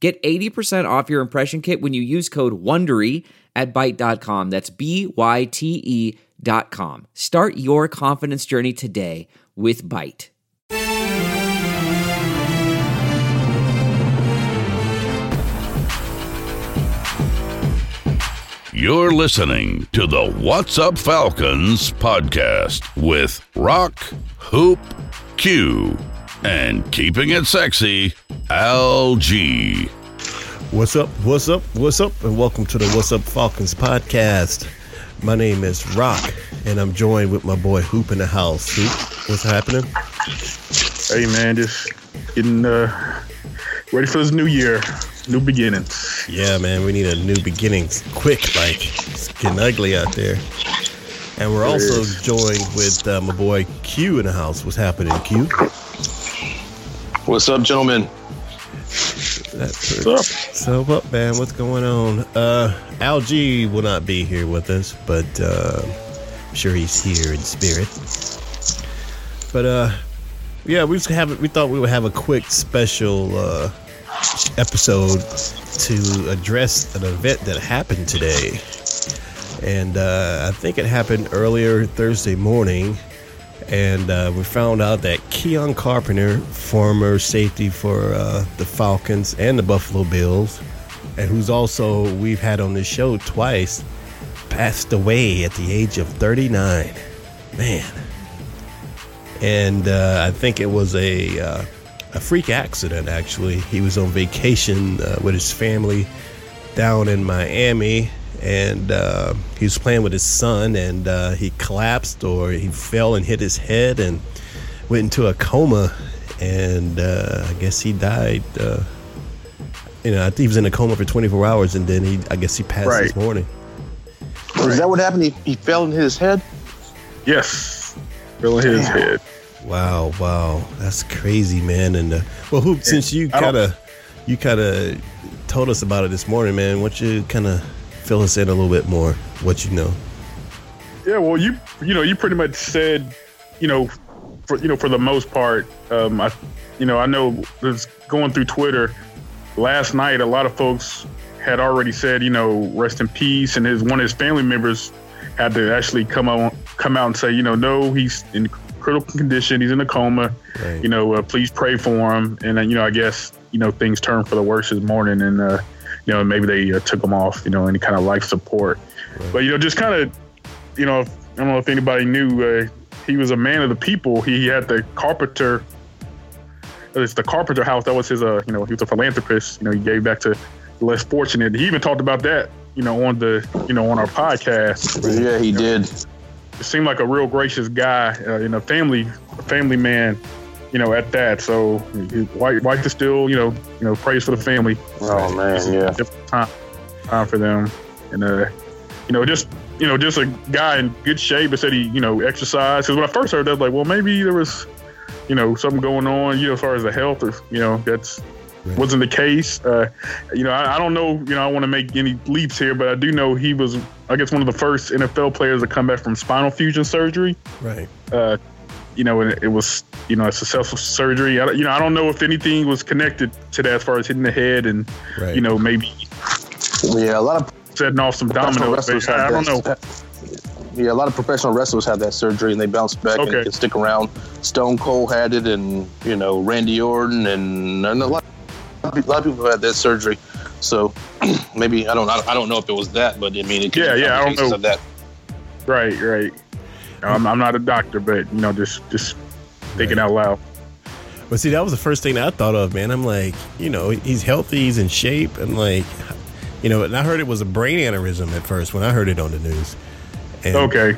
Get 80% off your impression kit when you use code WONDERY at Byte.com. That's B-Y-T-E dot com. Start your confidence journey today with Byte. You're listening to the What's Up Falcons podcast with Rock, Hoop, Q, and keeping it sexy, LG. What's up? What's up? What's up? And welcome to the What's Up Falcons podcast. My name is Rock, and I'm joined with my boy Hoop in the house. Hoop, what's happening? Hey man, just getting uh, ready for this new year, new beginnings. Yeah, man, we need a new beginnings quick. Like it's getting ugly out there. And we're It also is. joined with uh, my boy Q in the house. What's happening, Q? What's up, gentlemen? That's What's up? So up, man? What's going on? Uh, Al G will not be here with us, but uh, I'm sure he's here in spirit. But uh, yeah, we just have we thought we would have a quick special uh, episode to address an event that happened today, and uh, I think it happened earlier Thursday morning. And uh, we found out that Keion Carpenter, former safety for uh, the Falcons and the Buffalo Bills, and who's also we've had on this show twice, passed away at the age of 39. Man. And uh, I think it was a uh, a freak accident. Actually, he was on vacation uh, with his family down in Miami, and uh, he was playing with his son, and uh, he collapsed or he fell and hit his head and went into a coma, and uh, I guess he died. Uh, you know, I think he was in a coma for 24 hours, and then he, I guess, he passed this Right. morning. Is that what happened? He, he fell in his head? Yes, filling his head. Wow, wow, that's crazy, man. And uh, well, who since you kind of you kind of told us about it this morning, man. What you kind of fill us in a little bit more? What you know? Yeah, well, you you know you pretty much said, you know, for you know for the most part, um, I, you know, I know this going through Twitter last night. A lot of folks had already said, you know, rest in peace, and his one of his family members had to actually come out come out and say, you know, no, he's in critical condition, he's in a coma. Right. You know, uh, please pray for him. And then you know, I guess you know things turned for the worse this morning, and uh, you know maybe they uh, took him off, you know, any kind of life support. But you know, just kind of, you know, if, I don't know if anybody knew, uh, he was a man of the people. He had the carpenter. It's the Carpenter House. That was his. Uh, you know, he was a philanthropist. You know, he gave back to the less fortunate. He even talked about that. You know, on the you know on our podcast. Yeah, he did. It seemed like a real gracious guy. Uh, you know, family family man. You know, at that. So his wife, wife is still. You know, you know, praise for the family. Oh man, yeah. different time, time for them, and uh, you know, just you know, just a guy in good shape. But said he, you know, exercised. Because when I first heard that, I was like, well, maybe there was, you know, something going on, you know, as far as the health, or you know, that's Right. wasn't the case. Uh, you know, I, I don't know, you know, I want to make any leaps here, but I do know he was, I guess, one of the first NFL players to come back from spinal fusion surgery Right. uh, you know, and it, it was, you know, a successful surgery. I, you know, I don't know if anything was connected to that as far as hitting the head and, Right. you know, maybe Yeah, a lot of setting off some professional dominoes. wrestlers but I, have I don't know. that. Yeah, a lot of professional wrestlers have that surgery and they bounce back Okay. and can stick around. Stone Cold had it, and you know Randy Orton, and, and a lot, a lot of people have had that surgery. So maybe I don't, I don't know if it was that, but I mean, it could Yeah, be yeah, I don't know. Of that. Right, right. I'm, I'm not a doctor, but you know, just just thinking Right. out loud. But see, that was the first thing that I thought of, man. I'm like, you know, he's healthy, he's in shape, and like, you know, and I heard it was a brain aneurysm at first when I heard it on the news. And, Okay.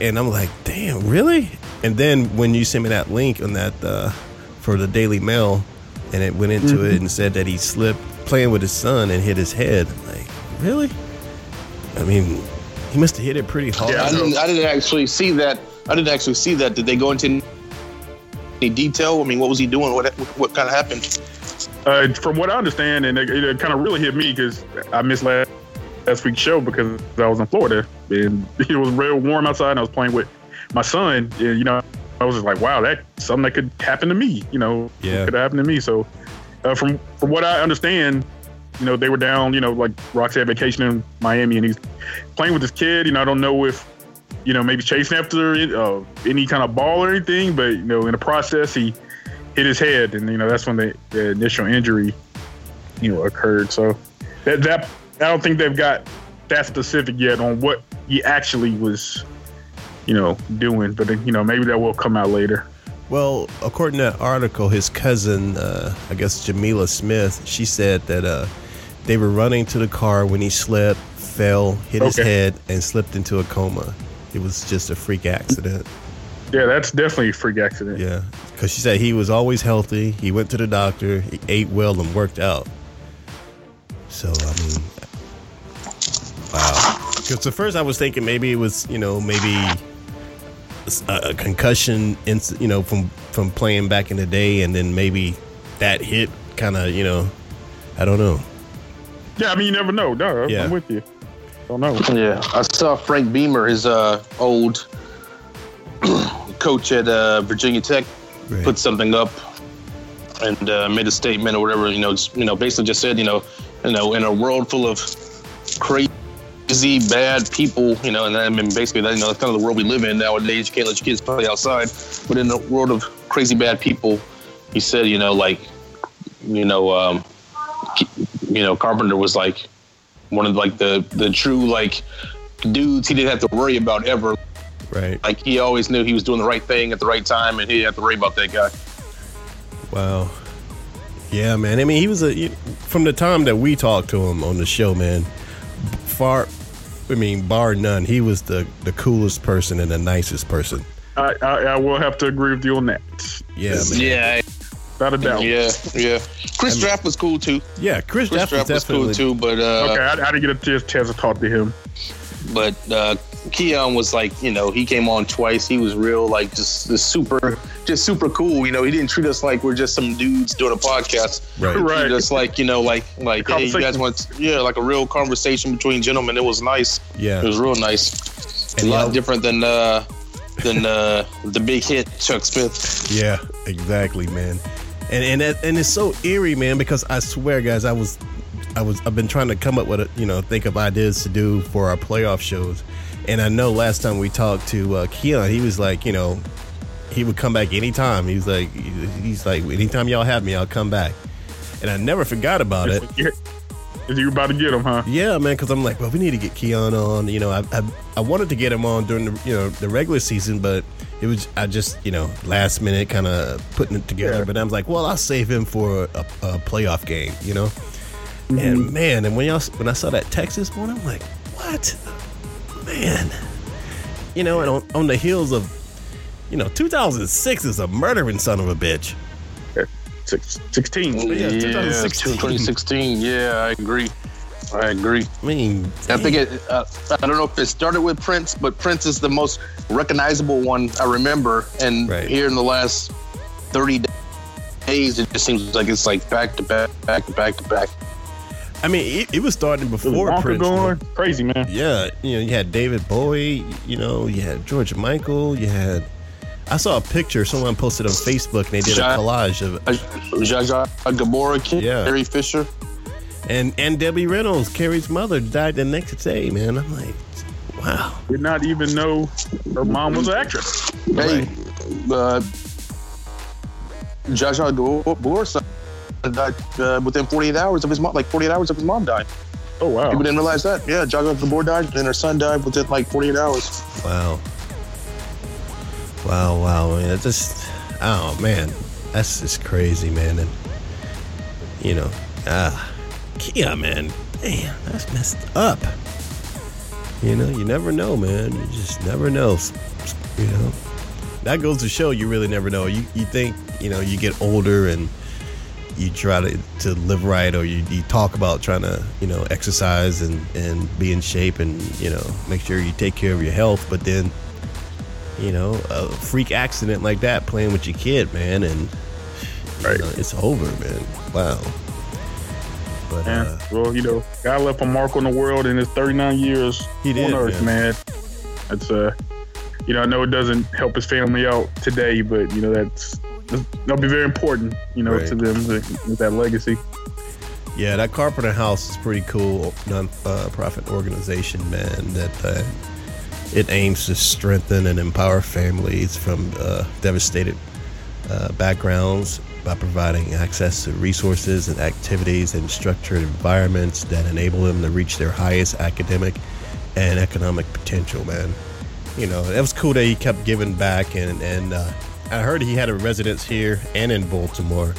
and I'm like, damn, really? And then when you sent me that link on that uh, for the Daily Mail, and it went into it and said that he slipped playing with his son and hit his head. Like, really? I mean, he must have hit it pretty hard. Yeah, I didn't. I didn't actually see that. I didn't actually see that. Did they go into any detail? I mean, what was he doing? What what kind of happened? Uh, from what I understand, and it, it kind of really hit me because I missed last, last week's show because I was in Florida and it was real warm outside. and I was playing with my son, and you know, I was just like, "Wow, that something that could happen to me." You know, Yeah. could happen to me. So, uh, from from what I understand, you know, they were down. You know, like Roxy had vacation in Miami, and he's playing with his kid. You know, I don't know if you know maybe chasing after uh, any kind of ball or anything, but you know, in the process, he hit his head, and you know that's when the, the initial injury, you know, occurred. So that that I don't think they've got that specific yet on what he actually was, you know, doing. But you know, maybe that will come out later. Well, according to that article, his cousin, uh, I guess Jamila Smith, she said that uh, they were running to the car when he slipped, fell, hit his head, and slipped into a coma. It was just a freak accident. Yeah, that's definitely a freak accident. Yeah, because she said he was always healthy. He went to the doctor. He ate well and worked out. So I mean, wow. Because at first I was thinking maybe it was you know maybe a, a concussion, inc- you know, from from playing back in the day, and then maybe that hit kind of you know, I don't know. Yeah, I mean, you never know. No, Yeah. I'm with you. Don't know. Yeah, I saw Frank Beamer, his uh, old coach at uh, Virginia Tech, Right. put something up and uh, made a statement or whatever. You know, just, you know, basically just said, you know, you know, in a world full of crazy, bad people, you know, and I mean, basically, that, you know, that's kind of the world we live in nowadays. You can't let your kids play outside, but in a world of crazy, bad people, he said, you know, like, you know, um, you know, Carpenter was like one of like the the true like dudes he didn't have to worry about ever. Right. Like he always knew he was doing the right thing at the right time, and he didn't have to worry about that guy. Wow. Yeah, man. I mean, he was a from the time that we talked to him on the show, man. Far, I mean, bar none, he was the the coolest person and the nicest person. I, I, I will have to agree with you on that. Yeah, man. Yeah, Without a doubt. yeah, yeah. Chris Draft was cool too. Yeah, Chris, Chris was Draft was cool too, but uh, Okay, I, I didn't get a chance, chance to talk to him. but uh, Keion was like, you know, he came on twice. He was real, like just, just super, just super cool. You know, he didn't treat us like we're just some dudes doing a podcast. Right. He Right. treated us like, you know, like like hey, you guys Conversation. want, yeah, like a real conversation between gentlemen. It was nice. Yeah. It was real nice. And a lot y'all- different than uh, than uh, the big hit Chuck Smith. Yeah, exactly, man. And and that, and it's so eerie, man, because I swear, guys, I was, I was, I've been trying to come up with, a, you know, think of ideas to do for our playoff shows, and I know last time we talked to uh, Keion, he was like, you know, he would come back anytime. He was like, he's like, anytime y'all have me, I'll come back, and I never forgot about it. You about to get him, huh? Yeah, man, because I'm like, well, we need to get Keion on. You know, I, I I wanted to get him on during the you know the regular season, but it was I just you know last minute kind of putting it together. Yeah. But I was like, well, I'll save him for a, a playoff game, you know. And mm-hmm. man, and when y'all when I saw that Texas one, I'm like, what, man, you know, and on, on the heels of you know 2006 is a murdering son of a bitch. Six, 16. Yeah, 2016. 2016. Yeah, I agree. I agree. I mean, I think it. Uh, I don't know if it started with Prince, but Prince is the most recognizable one I remember. And Right. here in the last 30 days, it just seems like it's like back to back, back to back to back. I mean, it, it was starting before Wonka Prince. going? Crazy, man. Yeah, you know, you had David Bowie, you know, you had George Michael, you had. I saw a picture someone posted on Facebook, and they did a Ja- collage of Zsa Zsa Gabora, Kid, Yeah. Carrie Fisher. And and Debbie Reynolds, Carrie's mother, died the next day. Man, I'm like, wow. Did not even know her mom was an actress. Hey, uh, Zsa Zsa Gabor son died uh, within 48 hours of his mom, like 48 hours of his mom died. Oh, wow. People didn't realize that. Yeah, Zsa Zsa Gabor died, and her son died within like 48 hours. Wow. Wow, wow, man. It's just, oh, man. That's just crazy, man. And, you know, ah, Kia, man. Damn, that's messed up. You know, you never know, man. You just never know. You know, that goes to show you really never know. You, you think, you know, you get older and, you try to, to live right or you, you talk about trying to you know exercise and, and be in shape and you know make sure you take care of your health but then you know a freak accident like that playing with your kid man and you know, it's over man wow but Yeah. uh, well, you know, God left a mark on the world in his 39 years He did, on Earth, man. That's uh, you know, I know it doesn't help his family out today, but you know that's that'll be very important, you know, Right. to them with that legacy. Yeah, that Carpenter House is pretty cool non-profit organization, man. That uh, it aims to strengthen and empower families from uh, devastated uh, backgrounds by providing access to resources and activities and structured environments that enable them to reach their highest academic and economic potential, man. You know, it was cool that he kept giving back, and and uh, I heard he had a residence here and in Baltimore,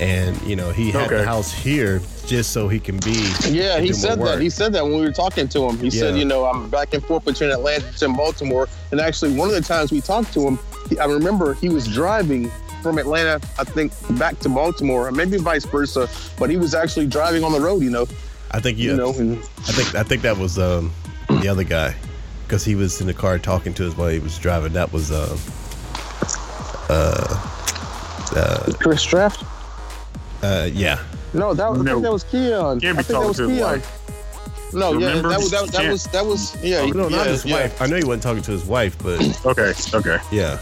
and you know he had the Okay. house here just so he can be. Yeah, he said that. He said that when we were talking to him. He said, you know, I'm back and forth between Atlanta and Baltimore. And actually, one of the times we talked to him, he- I remember he was driving from Atlanta, I think, back to Baltimore, maybe vice versa. But he was actually driving on the road, you know. I think you, You know, and I think I think that was um, the other guy because he was in the car talking to us while he was driving. That was uh, uh Chris Draft. uh, yeah. No, that was, I think that was Keion. Can't I be think that was to his Keion. wife. No, yeah, Remember? that was that, that was that was yeah. Oh, no, not yeah, his yeah. wife. I know he wasn't talking to his wife, but Okay, okay. yeah.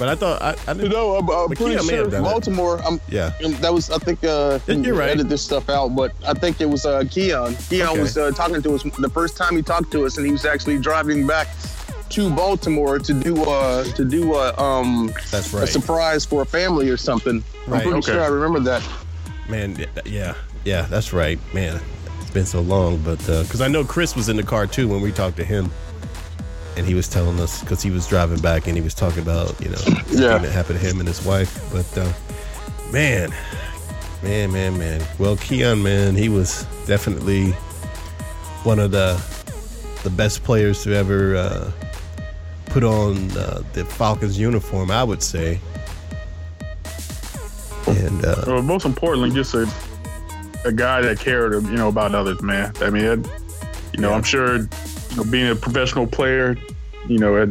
But I thought I, I You didn't. know, I'm, I'm pretty sure have done. Baltimore. I'm, Yeah. Um, That was, I think, uh, you're right. edit this stuff out, but I think it was uh, Keion. Keion Okay. was uh, talking to us the first time he talked to us, and he was actually driving back to Baltimore to do uh to do a um That's right a surprise for a family or something. Right. I'm pretty Okay. sure I remember that. Man, yeah, yeah, that's right, man. It's been so long, but because I know Chris was in the car too when we talked to him, and he was telling us because he was driving back and he was talking about you know Yeah. that happened to him and his wife. But uh, man, man, man, man. Well, Keon, man, he was definitely one of the the best players to ever uh, put on uh, the Falcons uniform, I would say. And uh, Well, most importantly, just a a guy that cared, you know, about others, man. I mean, it, you know, Yeah. I'm sure, you know, being a professional player, you know, it,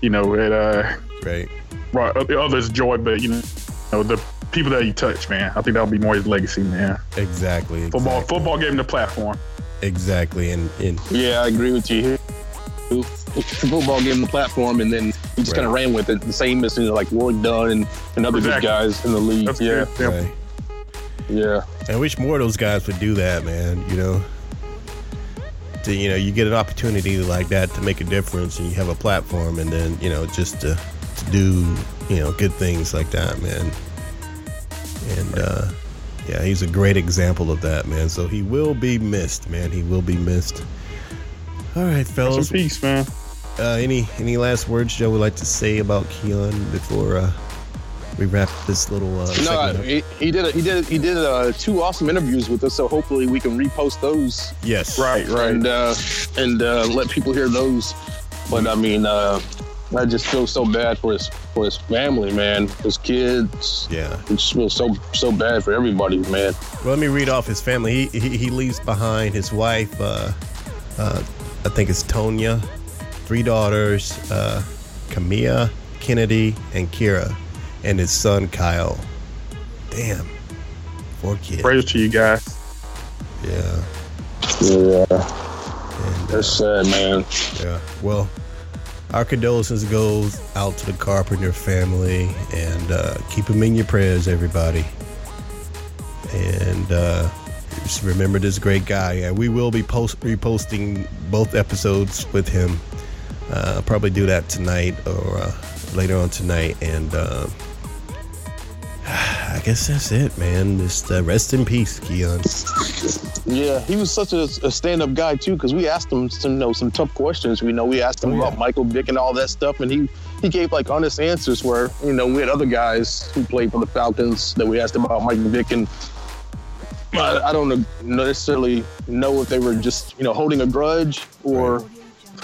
you know, it uh, right. brought others joy, but you know, the people that he touched, man. I think that'll be more his legacy, man. Exactly. Football, exactly, football gave him the platform. Exactly. And, and Yeah, I agree with you. Football gave him the platform, and then he just Right. kind of ran with it. The same as you know, like Warrick Dunn and, and other good guys in the league. That's yeah. Yeah. right. yeah. I wish more of those guys would do that, man. You know, to you know, you get an opportunity like that to make a difference, and you have a platform, and then you know, just to, to do you know good things like that, man. And uh, yeah, he's a great example of that, man. So he will be missed, man. He will be missed. All right, fellas. peace, man. Uh, any any last words Joe would like to say about Keion before uh, we wrap this little uh, No, segment up? he, he did. A, he did. He did uh, two awesome interviews with us. So hopefully we can repost those Yes. Right, right. and uh, and uh, let people hear those. But I mean, uh, I just feel so bad for his for his family, man, his kids. Yeah. I just feel so so bad for everybody, man. Well, let me read off his family. He he, he leaves behind his wife. Uh, uh, I think it's Tonya, three daughters, uh, Camilla, Kennedy, and Kira, and his son Kyle. Damn, four kids. Praise to you guys. Yeah. Yeah, And, uh, that's sad, man. Yeah. Well, our condolences goes out to the Carpenter family, and uh, keep them in your prayers, everybody. And uh, just remember this great guy. And we will be post reposting both episodes with him. Uh, I'll probably do that tonight or uh, later on tonight. And uh, I guess that's it, man. Just uh, rest in peace, Keion. Yeah, he was such a, a stand-up guy too, because we asked him some, you know, some tough questions. We know we asked him Oh, yeah. about Michael Vick and all that stuff, and he he gave like honest answers. Where you know we had other guys who played for the Falcons that we asked about Michael Vick, and I, I don't necessarily know if they were just you know holding a grudge or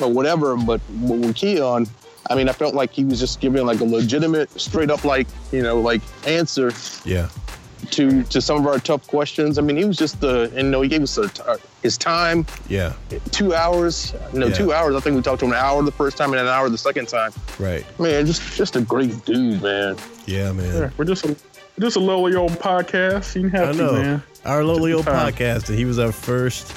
or whatever. But with Keion, I mean, I felt like he was just giving like a legitimate, straight up, like you know, like answer Yeah. to to some of our tough questions. I mean, he was just the, and you know, he gave us a, uh, his time, Yeah. two hours. You know, Yeah. two hours. I think we talked to him an hour the first time and an hour the second time. Right. Man, just just a great dude, man. Yeah, man. Yeah, we're just a just a lowly old podcast. You can have I to, man. Our lowly old podcast, and he was our first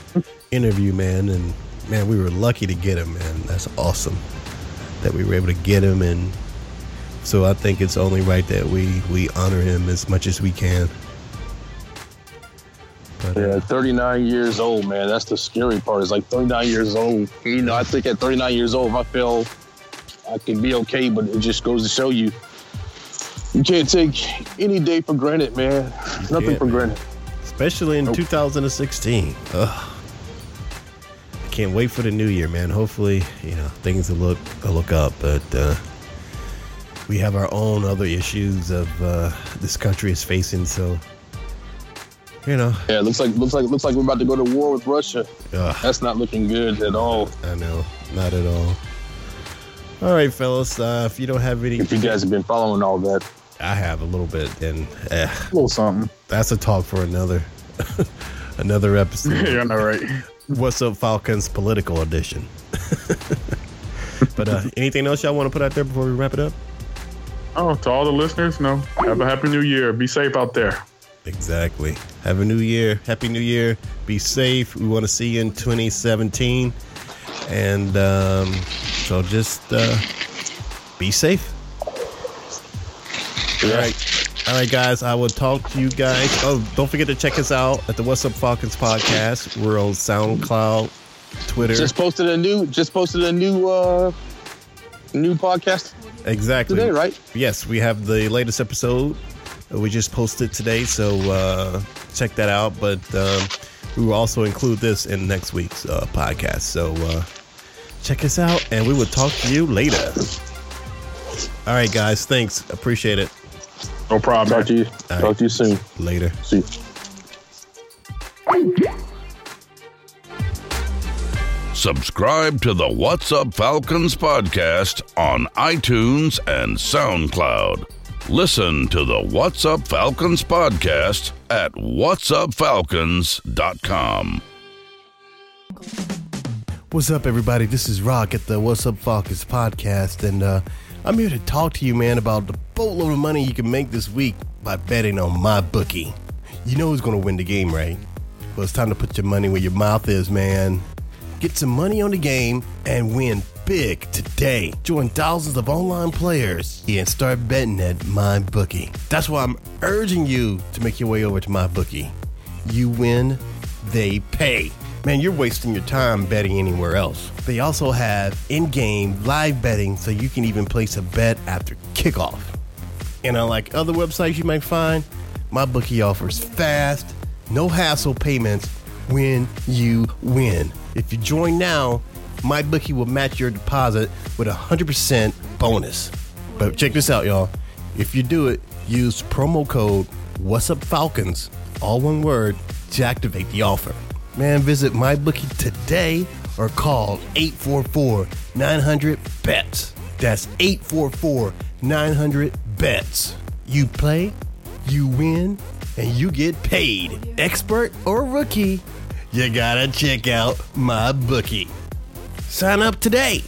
interview, man. And man, we were lucky to get him, man. That's awesome that we were able to get him, and so I think it's only right that we we honor him as much as we can. But, uh, Yeah, 39 years old, man. That's the scary part. Is like 39 years old. You know, I think at 39 years old, if I feel I can be okay, but it just goes to show you, you can't take any day for granted, man. Nothing for man. granted. especially in 2016. Ugh. I can't wait for the new year, man. Hopefully, you know things will look will look up, but uh, we have our own other issues of uh, this country is facing. So, you know, Yeah, it looks like looks like looks like we're about to go to war with Russia. ugh, That's not looking good at all. I know, not at all. All right, fellas. Uh, if you don't have any, If you guys have been following all that, I have a little bit, and eh, A little something. that's a talk for another another episode. Yeah, I know, right? What's up, Falcons political edition. but uh, anything else y'all want to put out there before we wrap it up? Oh, to all the listeners, no. Have a happy new year. Be safe out there. Exactly. Have a new year. Happy New Year. Be safe. We want to see you in 2017. And um, so just uh, be safe. All right. All right, guys. I will talk to you guys. Oh, don't forget to check us out at the What's Up Falcons podcast. We're on SoundCloud, Twitter. just posted a new just posted a new uh new podcast exactly. today, right? Yes, we have the latest episode. We just posted today, so uh, check that out. But um, we will also include this in next week's uh, podcast. So uh, check us out, and we will talk to you later. All right, guys. Thanks. Appreciate it. No problem. Talk to you. All Talk right. to you soon. Later. See you. Subscribe to the What's Up Falcons podcast on iTunes and SoundCloud. Listen to the What's Up Falcons podcast at whatsupfalcons.com. What's up, everybody? This is Rock at the What's Up Falcons podcast, and uh, I'm here to talk to you, man, about the boatload of money you can make this week by betting on MyBookie. You know who's going to win the game, right? Well, it's time to put your money where your mouth is, man. Get some money on the game and win big today. Join thousands of online players and start betting at MyBookie. That's why I'm urging you to make your way over to MyBookie. You win, they pay. Man, you're wasting your time betting anywhere else. They also have in game live betting so you can even place a bet after kickoff. And unlike other websites you might find, MyBookie offers fast, no hassle payments when you win. If you join now, MyBookie will match your deposit with a 100% bonus. But check this out, y'all. If you do it, use promo code What's Up Falcons, all one word, to activate the offer. Man, visit MyBookie today or call 844 900 BETS. That's 844 900 BETS. You play, you win, and you get paid. Expert or rookie, you gotta check out MyBookie. Sign up today